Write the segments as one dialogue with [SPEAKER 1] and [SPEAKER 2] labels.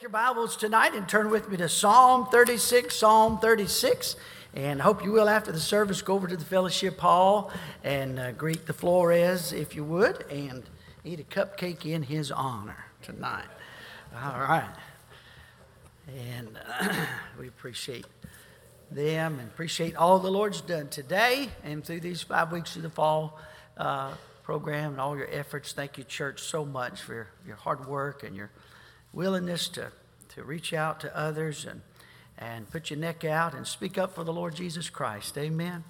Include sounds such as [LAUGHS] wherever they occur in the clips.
[SPEAKER 1] Take your Bibles tonight and turn with me to Psalm 36, Psalm 36. And I hope you will, after the service, go over to the fellowship hall and uh, greet the Flores, if you would, and eat a cupcake in his honor tonight. All right. And uh, [CLEARS THROAT] we appreciate them and appreciate all the Lord's done today and through these five weeks of the fall uh, program and all your efforts. Thank you, church, so much for your, your hard work and your willingness to, to reach out to others and, and put your neck out and speak up for the Lord Jesus Christ. Amen.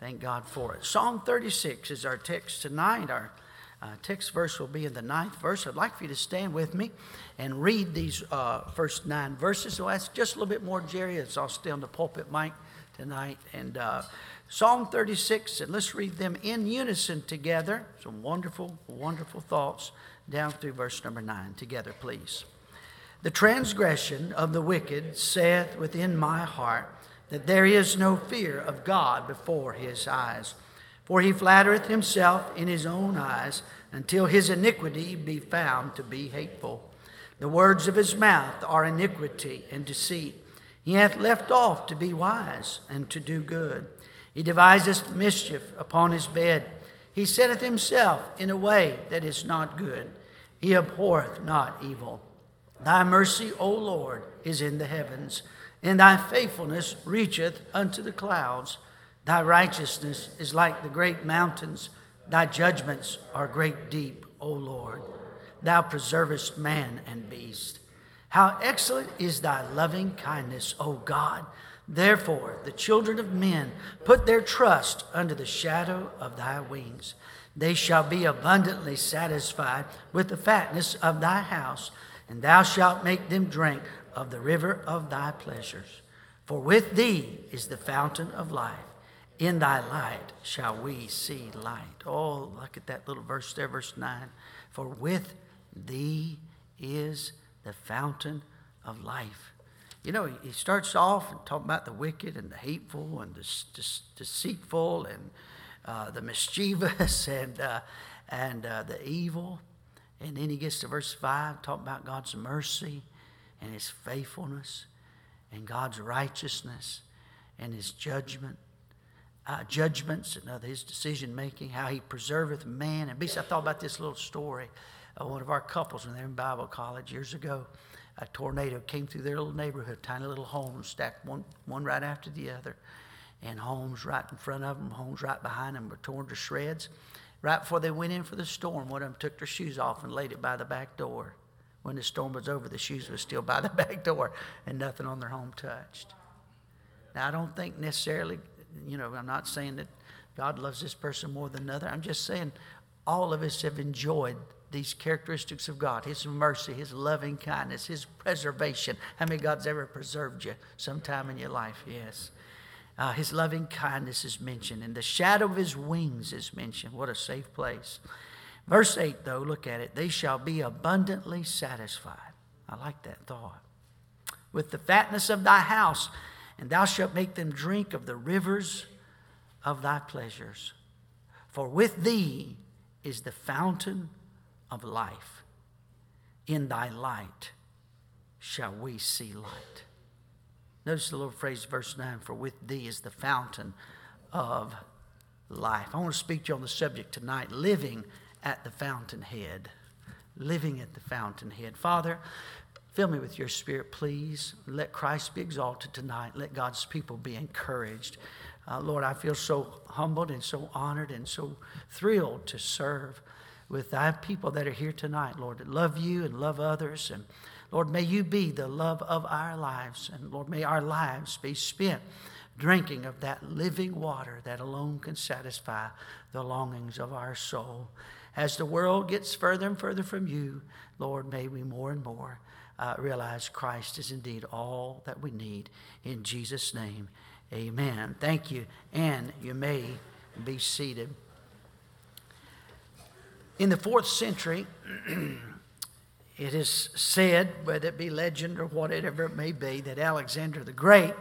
[SPEAKER 1] Thank God for it. Psalm 36 is our text tonight. Our uh, text verse will be in the ninth verse. I'd like for you to stand with me and read these uh, first nine verses. So that's just a little bit more, Jerry, as I'll stay on the pulpit mic tonight. And uh, Psalm 36, and let's read them in unison together. Some wonderful, wonderful thoughts down through verse number nine together, please. The transgression of the wicked saith within my heart that there is no fear of God before his eyes. For he flattereth himself in his own eyes until his iniquity be found to be hateful. The words of his mouth are iniquity and deceit. He hath left off to be wise and to do good. He deviseth mischief upon his bed. He setteth himself in a way that is not good. He abhorreth not evil. Thy mercy, O Lord, is in the heavens, and thy faithfulness reacheth unto the clouds. Thy righteousness is like the great mountains, thy judgments are great deep, O Lord. Thou preservest man and beast. How excellent is thy loving kindness, O God! Therefore, the children of men put their trust under the shadow of thy wings. They shall be abundantly satisfied with the fatness of thy house and thou shalt make them drink of the river of thy pleasures. For with thee is the fountain of life. In thy light shall we see light. Oh, look at that little verse there, verse 9. For with thee is the fountain of life. You know, he starts off and talking about the wicked and the hateful and the deceitful and uh, the mischievous [LAUGHS] and, uh, and uh, the evil. And then he gets to verse 5, talking about God's mercy and his faithfulness and God's righteousness and his judgment. Uh, judgments and his decision making, how he preserveth man. And I thought about this little story. of one of our couples when they were in Bible college years ago, a tornado came through their little neighborhood, tiny little homes stacked one, one right after the other, and homes right in front of them, homes right behind them were torn to shreds. Right before they went in for the storm, one of them took their shoes off and laid it by the back door. When the storm was over, the shoes were still by the [LAUGHS] back door and nothing on their home touched. Now, I don't think necessarily, you know, I'm not saying that God loves this person more than another. I'm just saying all of us have enjoyed these characteristics of God His mercy, His loving kindness, His preservation. How many God's ever preserved you sometime in your life? Yes. Uh, his loving kindness is mentioned, and the shadow of his wings is mentioned. What a safe place. Verse 8, though, look at it. They shall be abundantly satisfied. I like that thought. With the fatness of thy house, and thou shalt make them drink of the rivers of thy pleasures. For with thee is the fountain of life. In thy light shall we see light. Notice the little phrase, verse 9 For with thee is the fountain of life. I want to speak to you on the subject tonight living at the fountainhead. Living at the fountainhead. Father, fill me with your spirit, please. Let Christ be exalted tonight. Let God's people be encouraged. Uh, Lord, I feel so humbled and so honored and so thrilled to serve with thy people that are here tonight, Lord, that love you and love others and Lord, may you be the love of our lives. And Lord, may our lives be spent drinking of that living water that alone can satisfy the longings of our soul. As the world gets further and further from you, Lord, may we more and more uh, realize Christ is indeed all that we need. In Jesus' name, amen. Thank you. And you may be seated. In the fourth century, [CLEARS THROAT] It is said, whether it be legend or whatever it may be, that Alexander the Great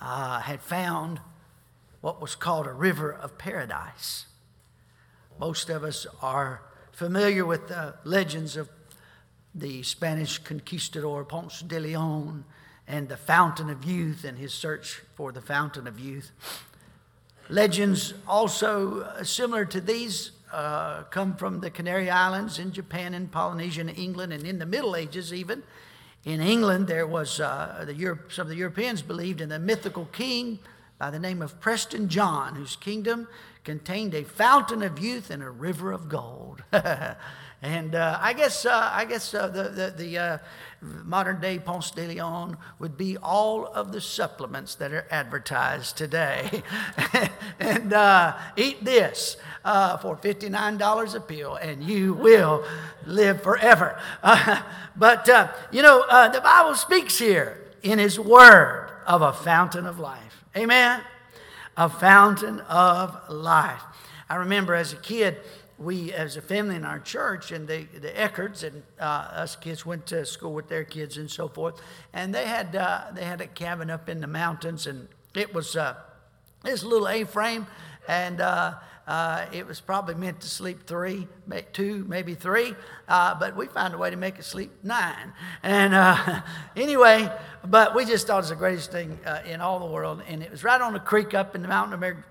[SPEAKER 1] uh, had found what was called a river of paradise. Most of us are familiar with the legends of the Spanish conquistador Ponce de Leon and the fountain of youth and his search for the fountain of youth. Legends also uh, similar to these uh, come from the Canary Islands in Japan and Polynesia and England and in the Middle Ages even. In England, there was uh, the Europe, some of the Europeans believed in the mythical king by the name of Prester John, whose kingdom contained a fountain of youth and a river of gold. [LAUGHS] and uh, I guess uh, I guess uh, the the, the uh, modern day Ponce de Leon would be all of the supplements that are advertised today. [LAUGHS] and uh, eat this uh, for $59 a pill, and you will live forever. [LAUGHS] But, you know, the Bible speaks here in His Word of a fountain of life. Amen? A fountain of life. I remember as a kid, we, as a family in our church, and the, the Eckarts and uh, us kids went to school with their kids and so forth, and they had uh, they had a cabin up in the mountains, and it was uh, this little A-frame, and uh, uh, it was probably meant to sleep three, two, maybe three, uh, but we found a way to make it sleep nine. And uh, [LAUGHS] anyway, but we just thought it was the greatest thing uh, in all the world. And it was right on a creek up in the mountain of America,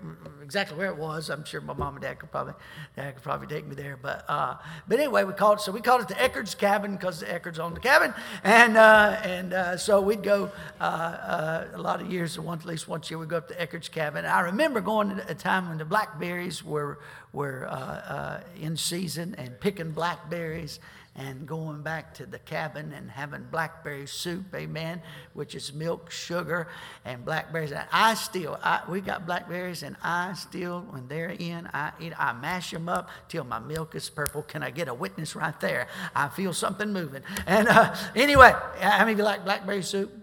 [SPEAKER 1] exactly where it was. I'm sure my mom and dad could probably, dad could probably take me there. But, uh, but anyway, we called so we called it the Eckerd's Cabin because the Eckerd's owned the cabin. And, uh, and uh, so we'd go uh, uh, a lot of years, at least once year, we'd go up to Eckerd's Cabin. I remember going at a time when the blackberries were, were in season and picking blackberries and going back to the cabin and having blackberry soup, amen, which is milk, sugar, and blackberries. And I still, I, we got blackberries, and I still, when they're in, I eat, I mash them up till my milk is purple. Can I get a witness right there? I feel something moving. And uh, anyway, how many of you like blackberry soup?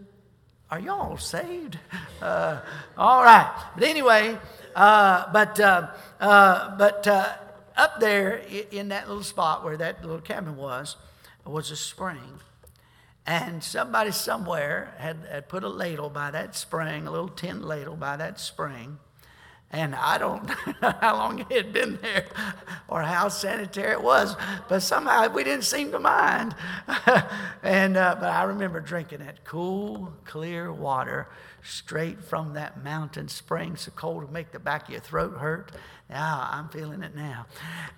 [SPEAKER 1] Are y'all saved? Uh, all right. But anyway, uh, but uh, uh, but uh, up there in that little spot where that little cabin was, was a spring. And somebody somewhere had, had put a ladle by that spring, a little tin ladle by that spring. And I don't [LAUGHS] know how long it had been there or how sanitary it was, but somehow we didn't seem to mind. [LAUGHS] and, uh, but I remember drinking that cool, clear water straight from that mountain spring, so cold to make the back of your throat hurt. Now I'm feeling it now.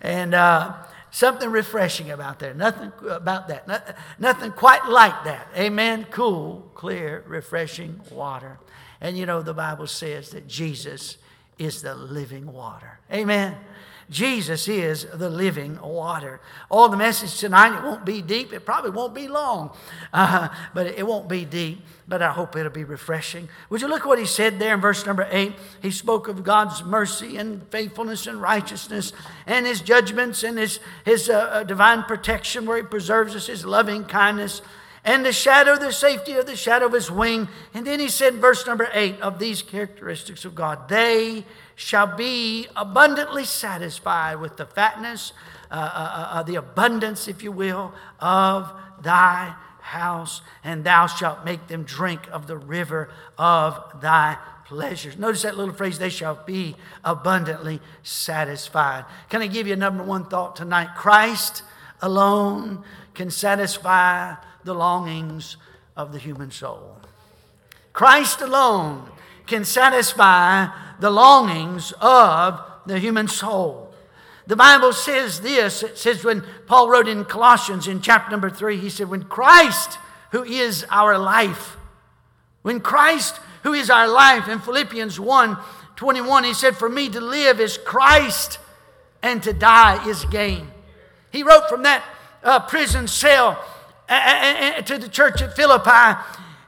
[SPEAKER 1] And uh, something refreshing about there. Nothing about that. Nothing quite like that. Amen. Cool, clear, refreshing water. And you know, the Bible says that Jesus is the living water. Amen. Jesus is the living water. All the message tonight, it won't be deep. It probably won't be long, uh, but it won't be deep. But I hope it'll be refreshing. Would you look what he said there in verse number eight? He spoke of God's mercy and faithfulness and righteousness and his judgments and his, his uh, uh divine protection where he preserves us, his loving kindness and the shadow, the safety of the shadow of his wing. And then he said, verse number eight, of these characteristics of God, they shall be abundantly satisfied with the fatness, uh, uh, uh, uh, the abundance, if you will, of thy house, and thou shalt make them drink of the river of thy pleasures. Notice that little phrase, they shall be abundantly satisfied. Can I give you a number one thought tonight? Christ alone can satisfy the longings of the human soul. Christ alone can satisfy the longings of the human soul. The Bible says this it says, when Paul wrote in Colossians in chapter number three, he said, When Christ, who is our life, when Christ, who is our life, in Philippians 1 21, he said, For me to live is Christ, and to die is gain. He wrote from that uh, prison cell to the church at Philippi.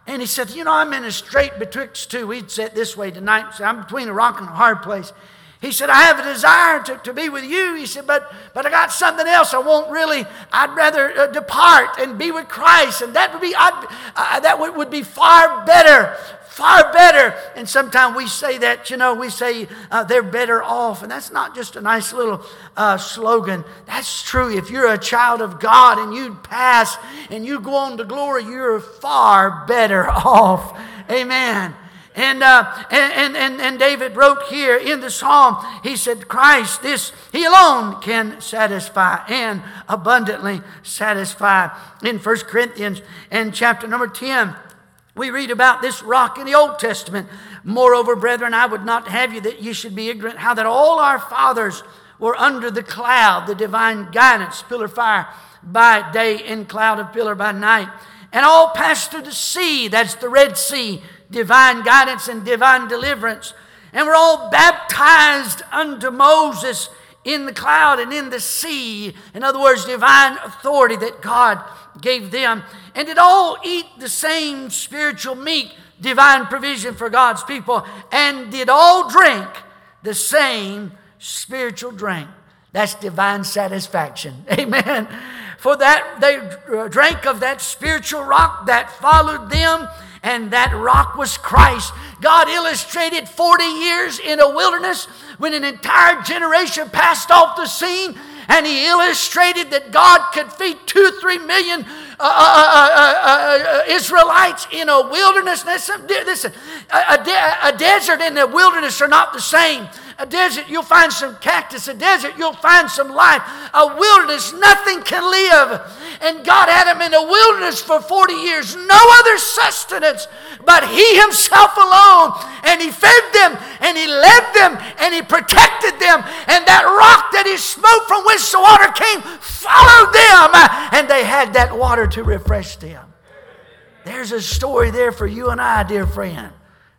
[SPEAKER 1] And he said, You know, I'm in a strait betwixt two. He'd said this way tonight. I'm between a rock and a hard place. He said, I have a desire to, to be with you. He said, but, but I got something else. I won't really, I'd rather uh, depart and be with Christ. And that would be, uh, that would be far better far better. And sometimes we say that, you know, we say uh, they're better off. And that's not just a nice little uh, slogan. That's true. If you're a child of God and you pass and you go on to glory, you're far better [LAUGHS] off. Amen. And, uh, and, and, and David wrote here in the psalm, he said, Christ, this, he alone can satisfy and abundantly satisfy. In 1 Corinthians and chapter number 10, we read about this rock in the Old Testament. Moreover, brethren, I would not have you that you should be ignorant how that all our fathers were under the cloud, the divine guidance, pillar fire by day and cloud of pillar by night. And all passed through the sea, that's the Red Sea, divine guidance and divine deliverance. And we're all baptized unto Moses in the cloud and in the sea. In other words, divine authority that God gave them. And did all eat the same spiritual meat, divine provision for God's people, and did all drink the same spiritual drink. That's divine satisfaction. [LAUGHS] Amen. For that they drank of that spiritual rock that followed them, and that rock was Christ. God illustrated 40 years in a wilderness when an entire generation passed off the scene, and He illustrated that God could feed two, three million uh, uh, uh, Israelites in a wilderness. Listen, a, a, a desert and a wilderness are not the same. A desert, you'll find some cactus. A desert, you'll find some life. A wilderness, nothing can live. And God had them in a wilderness for 40 years, no other sustenance but He Himself alone. And He fed them, and He led them, and He protected them. And that rock that He smote from which the water came followed them, and they had that water to refresh them. There's a story there for you and I, dear friend.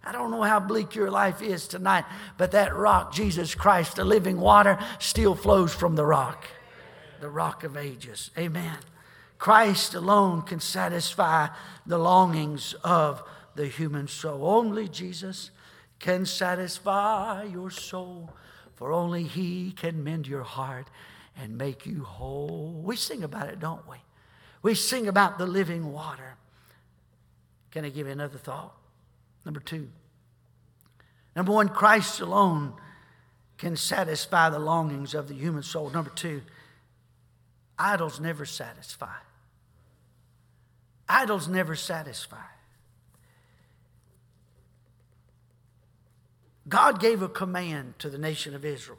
[SPEAKER 1] I don't know how bleak your life is tonight, but that rock, Jesus Christ, the living water, still flows from the rock, the rock of ages. Amen. Christ alone can satisfy the longings of the human soul. Only Jesus can satisfy your soul, for only He can mend your heart and make you whole. We sing about it, don't we? We sing about the living water. Can I give you another thought? Number two. Number one, Christ alone can satisfy the longings of the human soul. Number two, idols never satisfy. Idols never satisfy. God gave a command to the nation of Israel.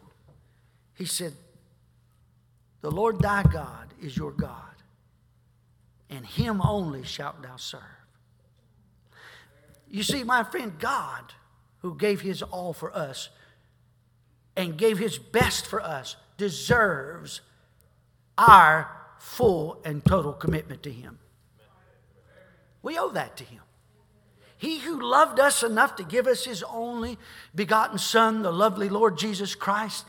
[SPEAKER 1] He said, The Lord thy God is your God, and him only shalt thou serve. You see, my friend, God who gave his all for us and gave his best for us deserves our full and total commitment to him. We owe that to him. He who loved us enough to give us his only begotten Son, the lovely Lord Jesus Christ,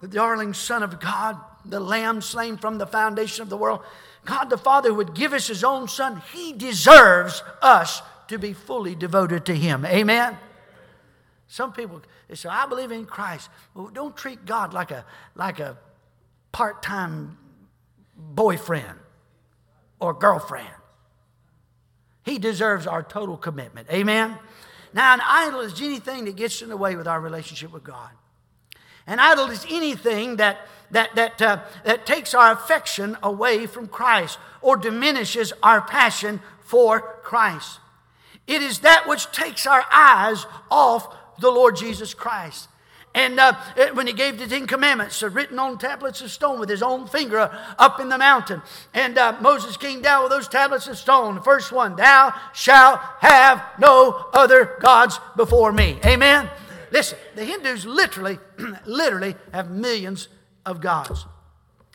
[SPEAKER 1] the darling Son of God, the Lamb slain from the foundation of the world, God the Father would give us his own Son, he deserves us to be fully devoted to him. Amen? Some people they say, I believe in Christ. Well, don't treat God like a like a part-time boyfriend or girlfriend. He deserves our total commitment. Amen. Now, an idol is anything that gets in the way with our relationship with God. An idol is anything that, that, that, uh, that takes our affection away from Christ or diminishes our passion for Christ. It is that which takes our eyes off the Lord Jesus Christ. And uh, when he gave the Ten Commandments, uh, written on tablets of stone with his own finger uh, up in the mountain. And uh, Moses came down with those tablets of stone. The first one, Thou shalt have no other gods before me. Amen? Listen, the Hindus literally, [CLEARS THROAT] literally have millions of gods.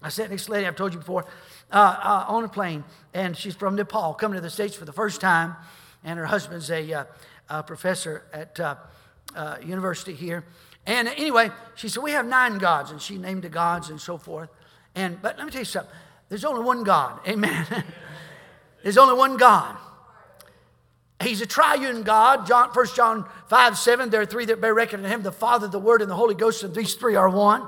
[SPEAKER 1] I sat next lady I've told you before uh, uh, on a plane, and she's from Nepal, coming to the States for the first time. And her husband's a, a professor at uh, university here. And anyway, she said, We have nine gods. And she named the gods and so forth. And But let me tell you something there's only one God. Amen. [LAUGHS] there's only one God. He's a triune God. John, 1 John 5 7, there are three that bear record in him the Father, the Word, and the Holy Ghost, and these three are one.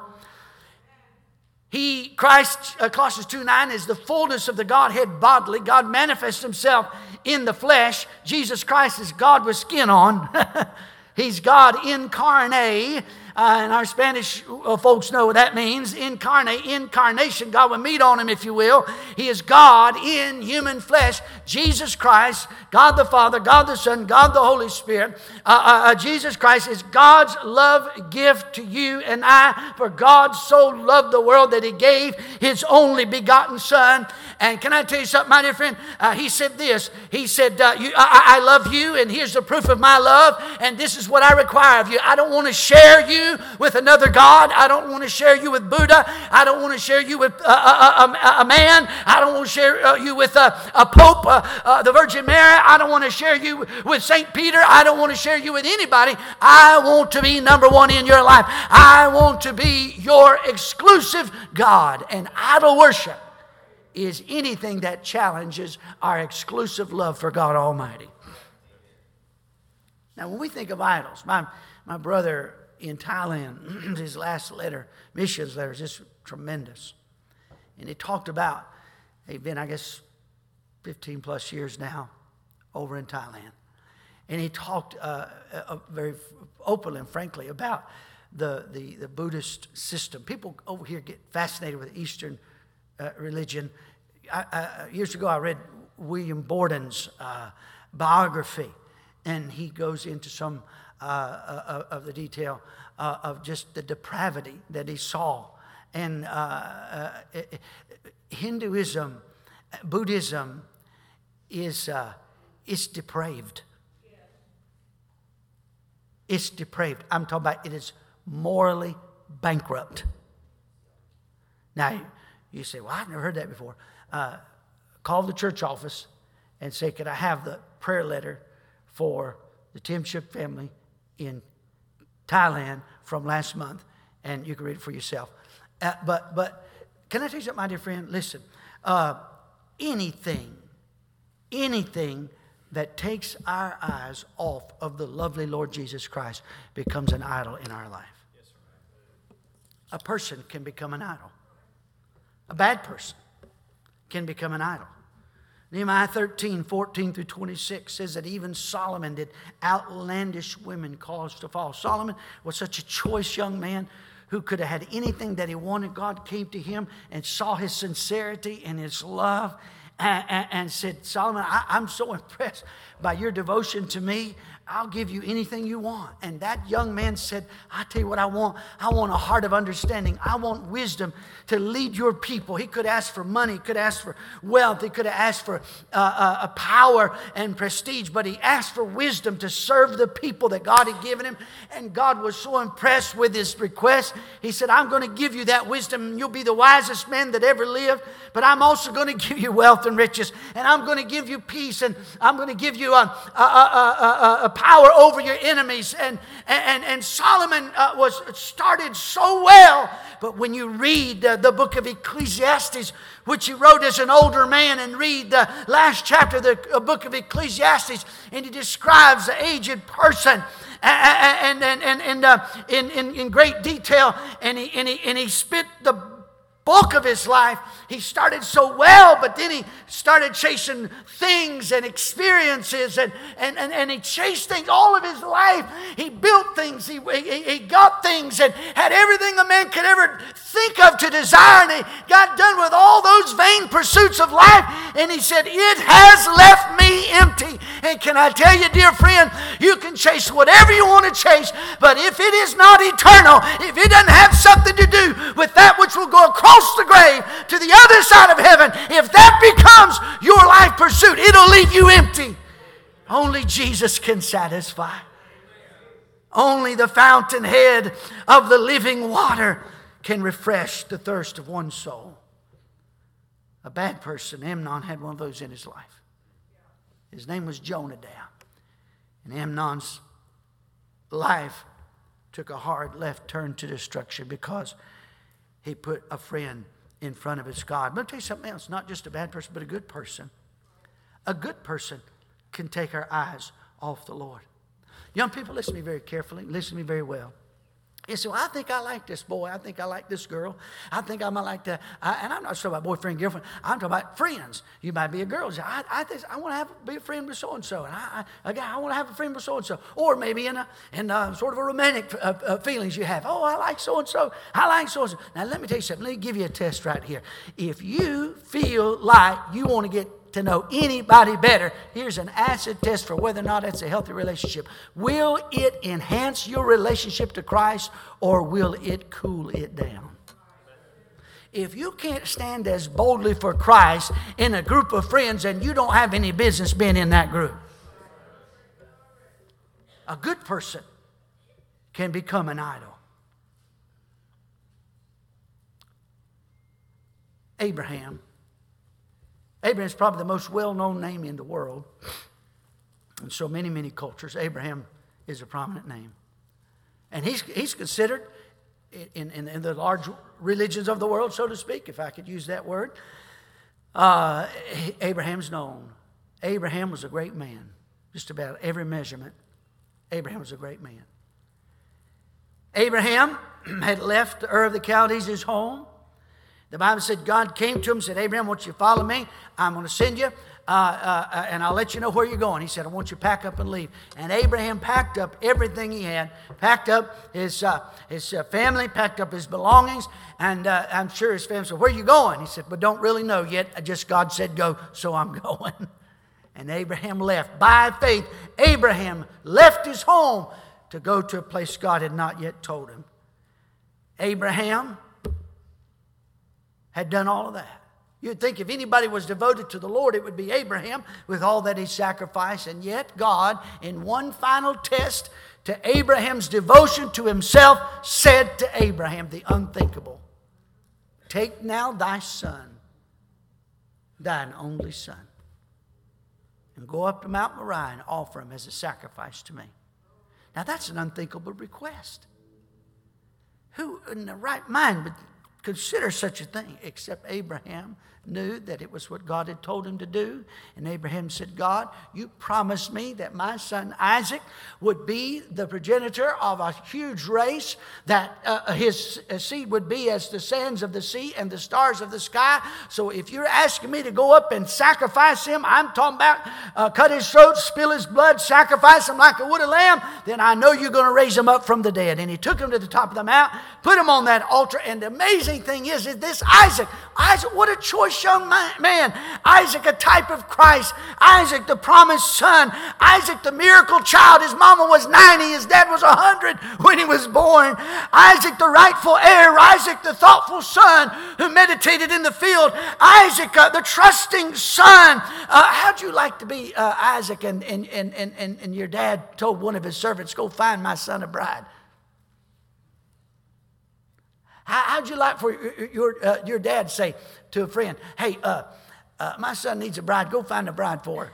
[SPEAKER 1] He, Christ, uh, Colossians 2 9, is the fullness of the Godhead bodily. God manifests himself in the flesh. Jesus Christ is God with skin on. [LAUGHS] He's God incarnate. Uh, and our Spanish uh, folks know what that means. Incarnate, incarnation. God will meet on him, if you will. He is God in human flesh. Jesus Christ, God the Father, God the Son, God the Holy Spirit. Uh, uh, uh, Jesus Christ is God's love gift to you and I. For God so loved the world that He gave His only begotten Son. And can I tell you something, my dear friend? He said this. He said, you, I, I love you, and here's the proof of my love, and this is what I require of you. I don't want to share you with another God. I don't want to share you with Buddha. I don't want to share you with a, a, a, a man. I don't want to share uh, you with a, a Pope, uh, uh, the Virgin Mary. I don't want to share you with St. Peter. I don't want to share you with anybody. I want to be number one in your life. I want to be your exclusive God. And idol worship is anything that challenges our exclusive love for God Almighty. Now, when we think of idols, my, my brother in Thailand, [CLEARS THROAT] his last letter, missions letter, is just tremendous. And he talked about, they've been, I guess, 15 plus years now over in Thailand. And he talked uh, uh, very openly and frankly about the, the, the, Buddhist system. People over here get fascinated with Eastern uh, religion. I, I, years ago, I read William Borden's uh, biography, and he goes into some uh, uh, of the detail of just the depravity that he saw. And Hinduism, Buddhism is, is depraved. It's depraved. I'm talking about it is morally bankrupt. Now, you say, well, I've never heard that before. Uh, call the church office and say, could I have the prayer letter for the Tim Shook family in Thailand from last month? And you can read it for yourself. Uh, but, but can I tell you something, my dear friend? Listen, uh, anything, anything that takes our eyes off of the lovely Lord Jesus Christ becomes an idol in our life. A person can become an idol. A bad person can become an idol. Nehemiah 13, 14 through 26 says that even Solomon did outlandish women cause to fall. Solomon was such a choice young man who could have had anything that he wanted. God came to him and saw his sincerity and his love and, and, and said, Solomon, I, I'm so impressed by your devotion to me. I'll give you anything you want. And that young man said, I tell you what I want. I want a heart of understanding. I want wisdom to lead your people. He could ask for money, he could ask for wealth, he could have asked for uh, uh, power and prestige, but he asked for wisdom to serve the people that God had given him. And God was so impressed with his request. He said, I'm going to give you that wisdom, you'll be the wisest man that ever lived, but I'm also going to give you wealth and riches, and I'm going to give you peace, and I'm going to give you a, a, a, a power over your enemies. And, and, and Solomon uh, was started so well, but when you read uh, the book of Ecclesiastes, which he wrote as an older man, and read the last chapter of the uh, book of Ecclesiastes, and he describes the aged person and, and, and, and uh, in, in, in great detail, and he, and, he, and he spit the bulk of his life, he started so well, but then he started chasing things and experiences, and, and, and, and he chased things all of his life. He built things, he, he, he got things, and had everything a man could ever think of to desire. And he got done with all those vain pursuits of life, and he said, It has left me empty. And can I tell you, dear friend, you can chase whatever you want to chase, but if it is not eternal, if it doesn't have something to do with that which will go across across the grave to the other side of heaven, if that becomes your life pursuit, it'll leave you empty. Only Jesus can satisfy. Only the fountainhead of the living water can refresh the thirst of one soul. A bad person, Amnon, had one of those in his life. His name was Jonadab. And Amnon's life took a hard left turn to destruction because he put a friend in front of his God. Let me tell you something else not just a bad person, but a good person. A good person can take our eyes off the Lord. Young people, listen to me very carefully, listen to me very well. Say, well, I think I like this boy. I think I like this girl. I think I might like that. I, and I'm not talking about boyfriend, girlfriend. I'm talking about friends. You might be a girl. I, I, think, I want to have be a friend with so and so, and I, I, again, I want to have a friend with so and so. Or maybe in a in a, sort of a romantic uh, uh, feelings you have. Oh, I like so and so. I like so and so. Now let me tell you something. Let me give you a test right here. If you feel like you want to get to know anybody better, here's an acid test for whether or not it's a healthy relationship. Will it enhance your relationship to Christ or will it cool it down? If you can't stand as boldly for Christ in a group of friends, and you don't have any business being in that group. A good person can become an idol. Abraham Abraham is probably the most well known name in the world. In so many, many cultures, Abraham is a prominent name. And he's, he's considered in, in, in the large religions of the world, so to speak, if I could use that word. Uh, Abraham's known. Abraham was a great man, just about every measurement. Abraham was a great man. Abraham [CLEARS THROAT] had left the Ur of the Chaldees, his home. The Bible said God came to him and said, Abraham, won't you follow me? I'm going to send you. Uh, uh, uh, and I'll let you know where you're going. He said, I want you to pack up and leave. And Abraham packed up everything he had, packed up his, uh, his uh, family, packed up his belongings, and uh, I'm sure his family said, Where are you going? He said, But don't really know yet. I just God said go, so I'm [LAUGHS] going. And Abraham left. By faith, Abraham left his home to go to a place God had not yet told him. Abraham had done all of that. You'd think if anybody was devoted to the Lord, it would be Abraham with all that he sacrificed. And yet, God, in one final test to Abraham's devotion to himself, said to Abraham the unthinkable Take now thy son, thine only son, and go up to Mount Moriah and offer him as a sacrifice to me. Now, that's an unthinkable request. Who in the right mind would consider such a thing, except Abraham knew that it was what God had told him to do. And Abraham said, God, you promised me that my son Isaac would be the progenitor of a huge race, that uh, his uh, seed would be as the sands of the sea and the stars of the sky. So if you're asking me to go up and sacrifice him, I'm talking about uh, cut his throat, spill his blood, sacrifice him like a wood of lamb, then I know you're going to raise him up from the dead. And he took him to the top of the mount, put him on that altar. And the amazing thing is, is this Isaac, Isaac, what a choice young man. Isaac, a type of Christ. Isaac, the promised son. Isaac, the miracle child. His mama was 90, his dad was 100 when he was born. Isaac, the rightful heir. Isaac, the thoughtful son who meditated in the field. Isaac, uh, the trusting son. Uh, how'd you like to be uh, Isaac and, and, and, and, and your dad told one of his servants, Go find my son a bride? How, would you like for your, your, uh, your dad say to a friend, hey, uh, uh, my son needs a bride, go find a bride for her?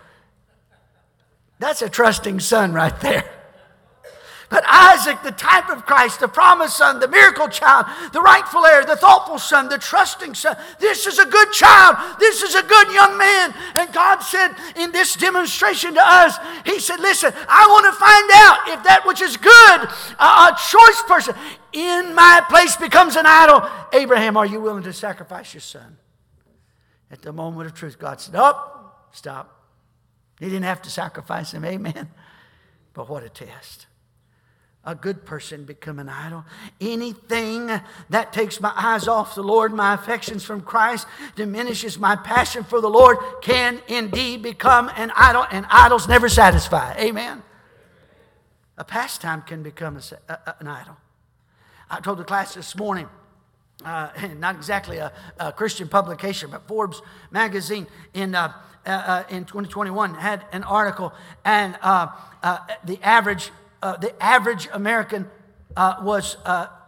[SPEAKER 1] That's a trusting son right there. But Isaac, the type of Christ, the promised son, the miracle child, the rightful heir, the thoughtful son, the trusting son, this is a good child. This is a good young man. And God said in this demonstration to us, He said, Listen, I want to find out if that which is good, a choice person, in my place becomes an idol. Abraham, are you willing to sacrifice your son? At the moment of truth, God said, Oh, stop. He didn't have to sacrifice him. Amen. But what a test a good person become an idol. Anything that takes my eyes off the Lord, my affections from Christ, diminishes my passion for the Lord, can indeed become an idol, and idols never satisfy. Amen. A pastime can become a, a, an idol. I told the class this morning. Uh, [LAUGHS] not exactly a, a, Christian publication, but Forbes magazine in, uh, uh, uh in 2021 had an article, and uh, uh, the average the average American was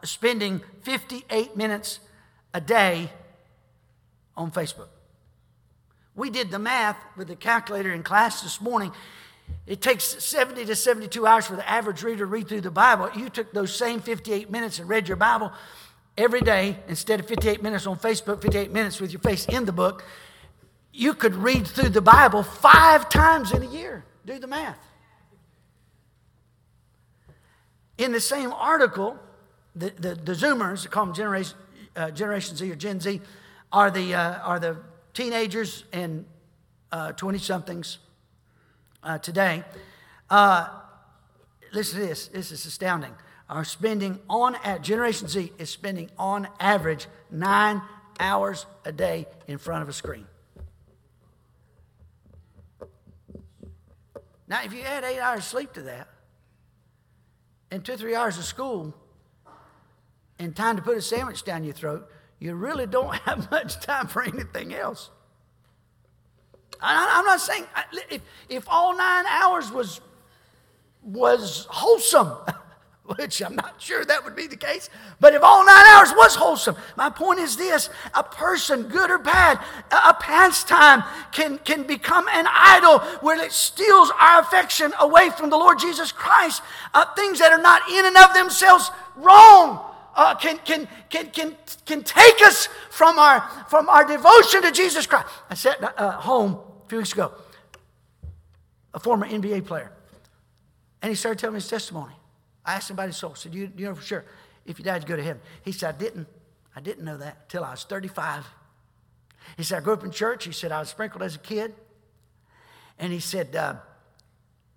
[SPEAKER 1] spending 58 minutes a day on Facebook. We did the math with the calculator in class this morning. It takes 70 to 72 hours for the average reader to read through the Bible. You took those same 58 minutes and read your Bible every day instead of 58 minutes on Facebook, 58 minutes with your face in the book. You could read through the Bible five times in a year. Do the math. In the same article, the, the, the Zoomers, call them Generation, uh, Generation Z or Gen Z, are the, uh, are the teenagers and 20 uh, somethings uh, today. Uh, listen to this, this is astounding. Are spending on at Generation Z is spending on average nine hours a day in front of a screen. Now, if you add eight hours of sleep to that, and two, three hours of school, and time to put a sandwich down your throat, you really don't [LAUGHS] have much time for anything else. I'm not saying if, if all nine hours was, was wholesome, [LAUGHS] which I'm not sure that would be the case, but if all nine hours was wholesome, my point is this a person, good or bad, a pastime can, can become an idol where it steals our affection away from the Lord Jesus Christ. Uh, things that are not in and of themselves wrong. Uh, can, can, can, can, can take us from our, from our devotion to Jesus Christ. I sat uh, home a few weeks ago, a former NBA player. And he started telling me his testimony. I asked his soul. I said, you, you know for sure if you died, you go to heaven. He said, I didn't. I didn't know that until I was 35. He said, I grew up in church. He said, I was sprinkled as a kid. And he said, uh,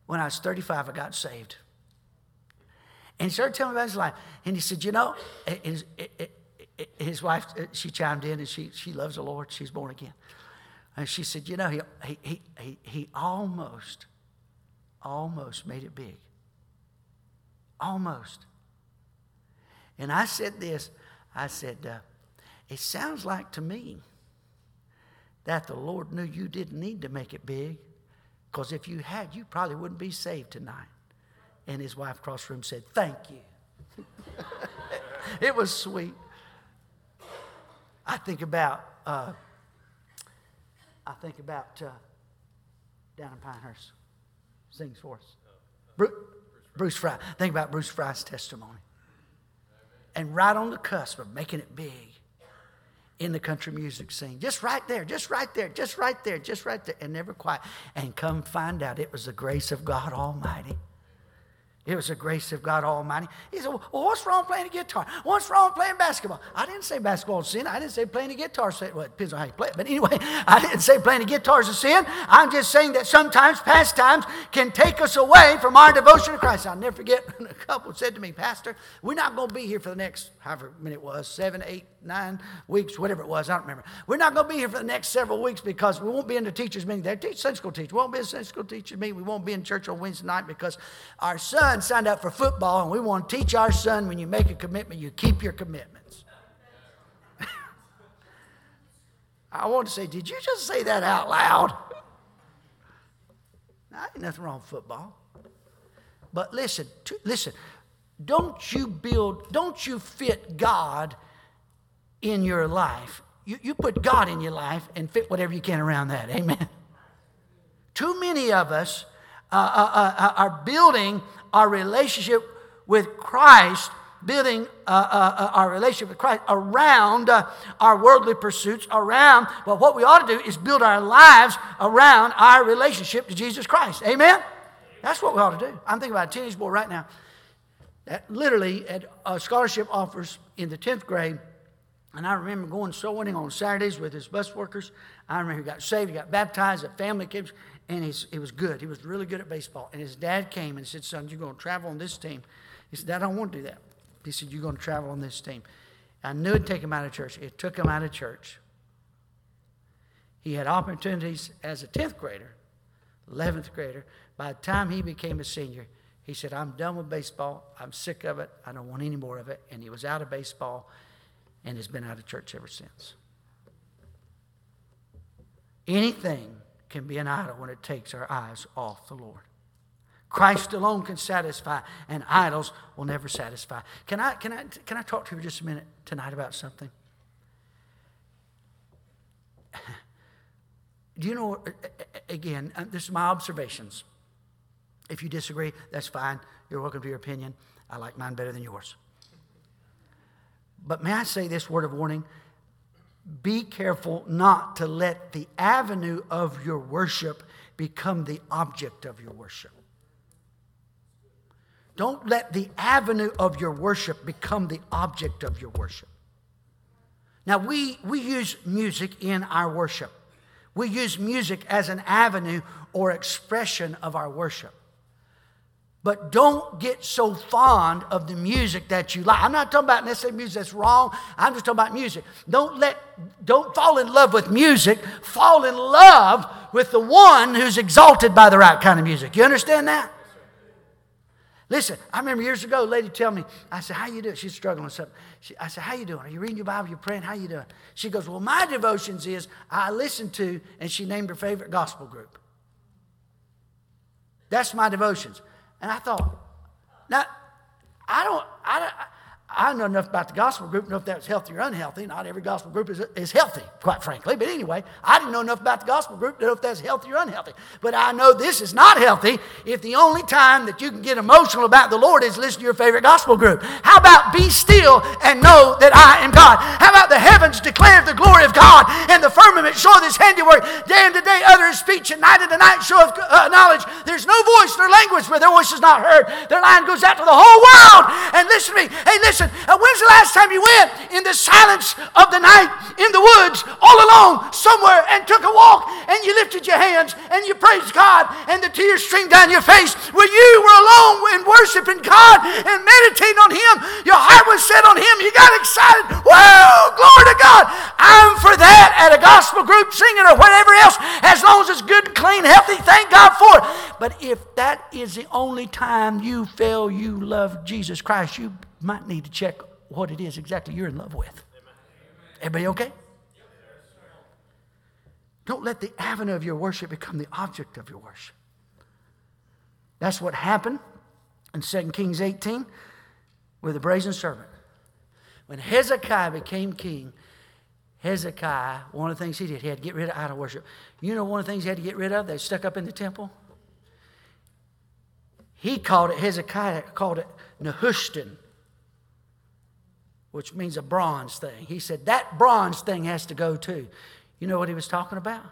[SPEAKER 1] when I was 35, I got saved. And he started telling me about his life. And he said, You know, his, his wife, she chimed in and she, she loves the Lord. She's born again. And she said, You know, he, he, he, he almost, almost made it big. Almost. And I said this I said, uh, It sounds like to me that the Lord knew you didn't need to make it big, because if you had, you probably wouldn't be saved tonight. And his wife across the room said, Thank you. [LAUGHS] it was sweet. I think about. Uh, I think about uh, down in Pinehurst. Sings for us. Bruce, Bruce Fry. Think about Bruce Fry's testimony. And right on the cusp of making it big in the country music scene. Just right there, just right there, just right there, just right there, and never quite. And come find out it was the grace of God Almighty. It was the grace of God Almighty. He said, Well, what's wrong playing a guitar? What's wrong playing basketball? I didn't say basketball is sin. I didn't say playing a guitar is sin. Well, it depends on how you play it. But anyway, [LAUGHS] I didn't say playing a guitar is a sin. I'm just saying that sometimes pastimes can take us away from our devotion to Christ. I'll never forget [LAUGHS] a couple said to me, Pastor, we're not going to be here for the next, however many it was, seven, eight, nine weeks, whatever it was, I don't remember. We're not going to be here for the next several weeks because we won't be in the teacher's meeting. They teach Sunday school teacher. We won't be in Sunday school teacher meeting. We won't be in church on Wednesday night because our son signed up for football and we want to teach our son when you make a commitment, you keep your commitments. [LAUGHS] I want to say, did you just say that out loud? Now, ain't nothing wrong with football. But listen, listen, don't you build, don't you fit God in your life. You, you put God in your life and fit whatever you can around that. Amen. Too many of us Uh, uh, uh, are building our relationship with Christ, building uh, uh, our relationship with Christ around our worldly pursuits, around, but what we ought to do is build our lives around our relationship to Jesus Christ. Amen? That's what we ought to do. I'm thinking about a teenage boy right now that literally had a scholarship offers in the 10th grade and I remember going soul winning on Saturdays with his bus workers. I remember he got saved, he got baptized, a family came, and he's, he was good. He was really good at baseball. And his dad came and said, Son, you're going to travel on this team. He said, Dad, I don't want to do that. He said, You're going to travel on this team. I knew it'd take him out of church. It took him out of church. He had opportunities as a 10th grader, 11th grader. By the time he became a senior, he said, I'm done with baseball. I'm sick of it. I don't want any more of it. And he was out of baseball and has been out of church ever since. Anything can be an idol when it takes our eyes off the Lord. Christ alone can satisfy, and idols will never satisfy. Can I, can I, can I talk to you for just a minute tonight about something? [SIGHS] Do you know, again, uh, this is my observations. If you disagree, that's fine. You're welcome to your opinion. I like mine better than yours. But may I say this word of warning? Be careful not to let the avenue of your worship become the object of your worship. Don't let the avenue of your worship become the object of your worship. Now, we, we use music in our worship. We use music as an avenue or expression of our worship. But don't get so fond of the music that you like. I'm not talking about necessarily music that's wrong. I'm just talking about music. Don't let don't fall in love with music. Fall in love with the one who's exalted by the right kind of music. You understand that? Listen, I remember years ago, a lady tell me, I said, how you doing? She's struggling with something. She, I said, how you doing? Are you reading your Bible? You praying? How you doing? She goes, well, my devotions is I listen to, and she named her favorite gospel group. That's my devotions. And I thought, now, I don't, I, I know enough about the gospel group, to know if that's healthy or unhealthy. Not every gospel group is, is healthy, quite frankly. But anyway, I didn't know enough about the gospel group to know if that's healthy or unhealthy. But I know this is not healthy if the only time that you can get emotional about the Lord is listen to your favorite gospel group. How about be still and know that I am God? How about the heavens declare the glory of God and the firmament show his handiwork? Day unto day uttereth speech and night unto night showeth uh, knowledge. There's no voice nor language where their voice is not heard. Their line goes out to the whole world. And listen to me. Hey, listen listen, when's the last time you went in the silence of the night in the woods all alone somewhere and took a walk and you lifted your hands and you praised God and the tears streamed down your face where you were alone and worshiping God and meditating on Him? Your heart was set on Him. You got excited. Wow, glory to God. I'm for that at a gospel group singing or whatever else as long as it's good, clean, healthy. Thank God for it. But if that is the only time you feel you love Jesus Christ, you might need to check what it is exactly you're in love with. Everybody okay? Don't let the avenue of your worship become the object of your worship. That's what happened in 2 Kings 18 with the brazen serpent. When Hezekiah became king, Hezekiah, one of the things he did, he had to get rid of idol worship. You know one of the things he had to get rid of that stuck up in the temple? He called it, Hezekiah called it Nehushtan which means a bronze thing. He said, That bronze thing has to go too. You know what he was talking about?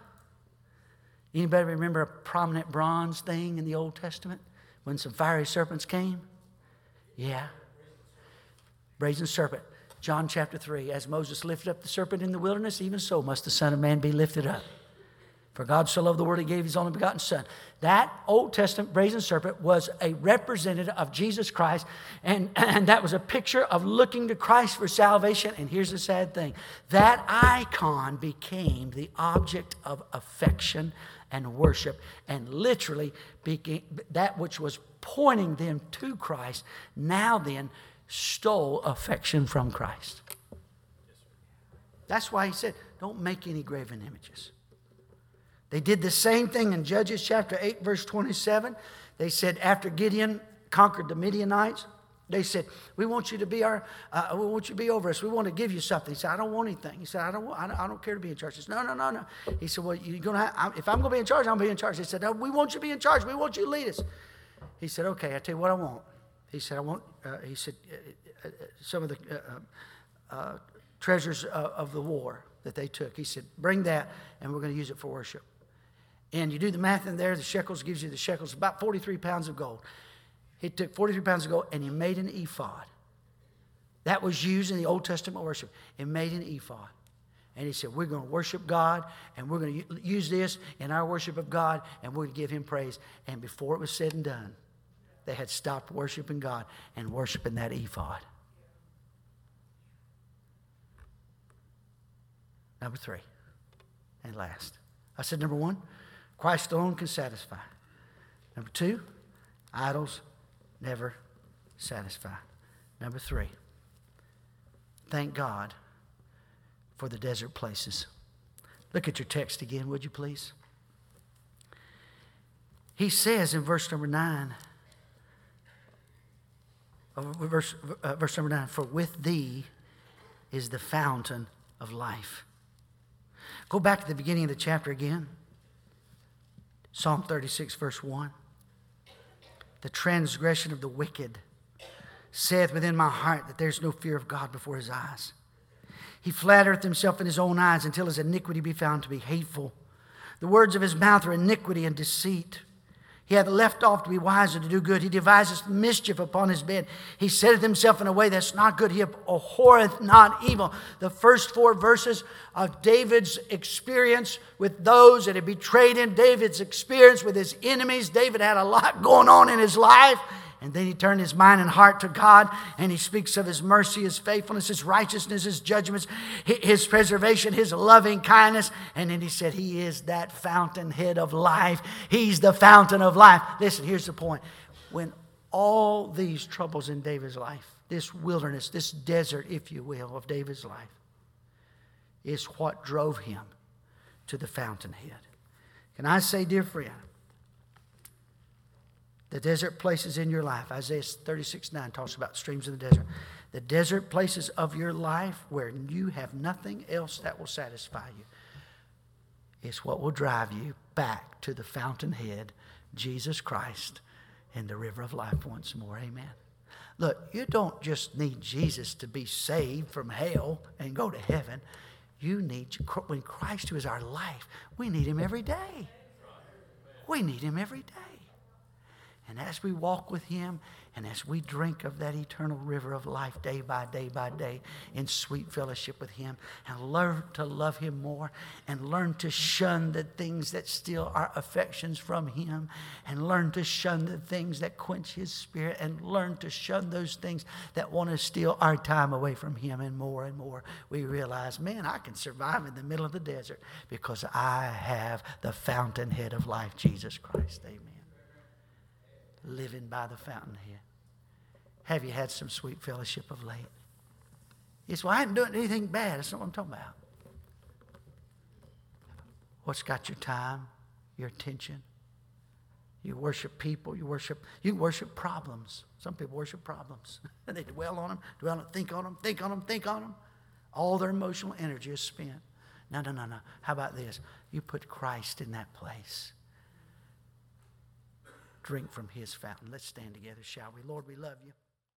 [SPEAKER 1] Anybody remember a prominent bronze thing in the Old Testament when some fiery serpents came? Yeah. Brazen serpent. John chapter 3. As Moses lifted up the serpent in the wilderness, even so must the Son of Man be lifted up. For God so loved the world, he gave his only begotten Son. That Old Testament brazen serpent was a representative of Jesus Christ, and, [CLEARS THROAT] and that was a picture of looking to Christ for salvation. And here's the sad thing that icon became the object of affection and worship, and literally became that which was pointing them to Christ, now then stole affection from Christ. That's why he said, Don't make any graven images. They did the same thing in Judges chapter 8, verse 27. They said, after Gideon conquered the Midianites, they said, "We want you to be our. Uh, we want you to be over us. We want to give you something." He said, "I don't want anything." He said, "I don't. I don't, I don't care to be in charge." He said, "No, no, no, no." He said, "Well, you're gonna. Have, if I'm gonna be in charge, I'm gonna be in charge." He said, "No, we want you to be in charge. We want you to lead us." He said, "Okay, I tell you what I want." He said, "I want." Uh, he said, uh, uh, uh "Some of the uh, treasures of the war that they took." He said, "Bring that, and we're going to use it for worship." And you do the math in there, the shekels gives you the shekels, about 43 pounds of gold. He took 43 pounds of gold and he made an ephod. That was used in the Old Testament worship. He made an ephod. And he said, We're going to worship God, and we're going to use this in our worship of God, and we're going to give him praise. And before it was said and done, they had stopped worshiping God and worshiping that ephod. Number three, and last. I said, number one, Christ alone can satisfy. Number two, idols never satisfy. Number three, thank God for the desert places. Look at your text again, would you please? He says in verse number nine, verse, uh, verse number nine, for with thee is the fountain of life. Go back to the beginning of the chapter again. Psalm 36, verse 1. The transgression of the wicked saith within my heart that there's no fear of God before his eyes. He flattereth himself in his own eyes until his iniquity be found to be hateful. The words of his mouth are iniquity and deceit. He hath left off to be wise and to do good. He deviseth mischief upon his bed. He setteth himself in a way that's not good. He abhorreth not evil. The first four verses of David's experience with those that had betrayed him, David's experience with his enemies. David had a lot [LAUGHS] going on in his life. And then he turned his mind and heart to God, and he speaks of his mercy, his faithfulness, his righteousness, his judgments, his preservation, his loving kindness. And then he said, He is that fountainhead of life. He's the fountain of life. Listen, here's the point. When all these troubles in David's life, this wilderness, this desert, if you will, of David's life, is what drove him to the fountainhead. Can I say, dear friend, the desert places in your life. Isaiah 36 9 talks about streams in the desert. The desert places of your life where you have nothing else that will satisfy you is what will drive you back to the fountainhead, Jesus Christ, and the river of life once more. Amen. Look, you don't just need Jesus to be saved from hell and go to heaven. You need, when Christ, who is our life, we need him every day. We need him every day. And as we walk with Him and as we drink of that eternal river of life day by day by day in sweet fellowship with Him and learn to love Him more and learn to shun the things that steal our affections from Him and learn to shun the things that quench His Spirit and learn to shun those things that want to steal our time away from Him and more and more, we realize, man, I can survive in the middle of the desert because I have the fountainhead of life, Jesus Christ. Amen living by the fountain here. Have you had some sweet fellowship of late? Yes, well, I haven't done anything bad. That's not what I'm talking about. What's got your time, your attention? You worship people. You worship. You worship problems. Some people worship problems. And [LAUGHS] they dwell on them, dwell on, them, think on them, think on them, think on them. All their emotional energy is spent. No, no, no, no. How about this? You put Christ in that place drink from his fountain. Let's stand together, shall we? Lord, we love you.